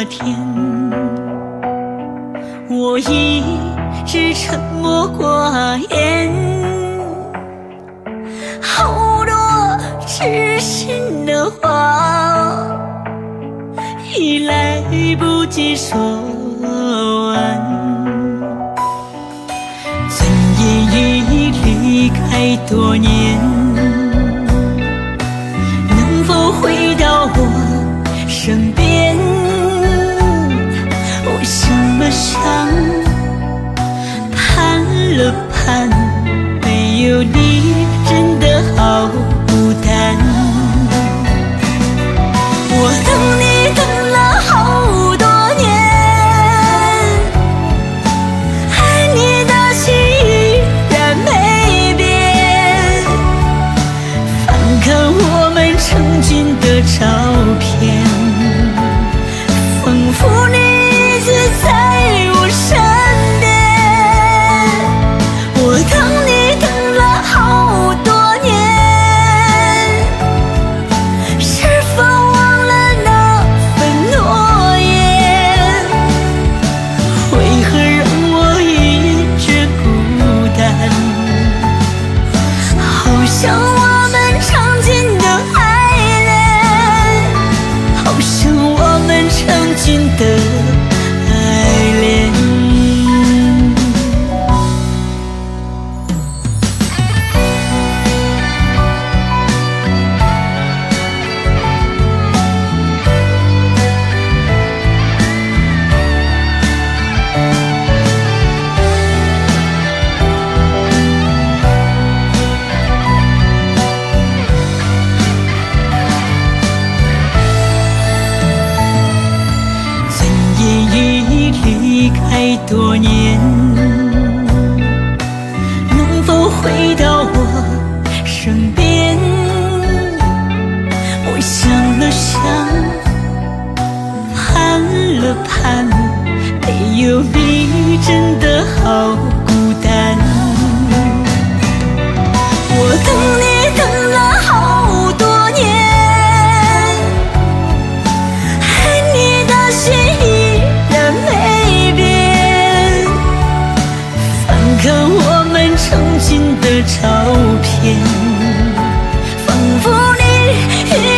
那天，我一直沉默寡言，好多痴心的话已来不及说完，尊严已离开多年。了想，盼了盼，没有你真的好孤单。我等你等了好多年，爱你的心依然没变。翻看我们曾经的照片，想多年，能否回到我身边？我想了想，盼了盼，没有你真的好们曾经的照片，仿佛你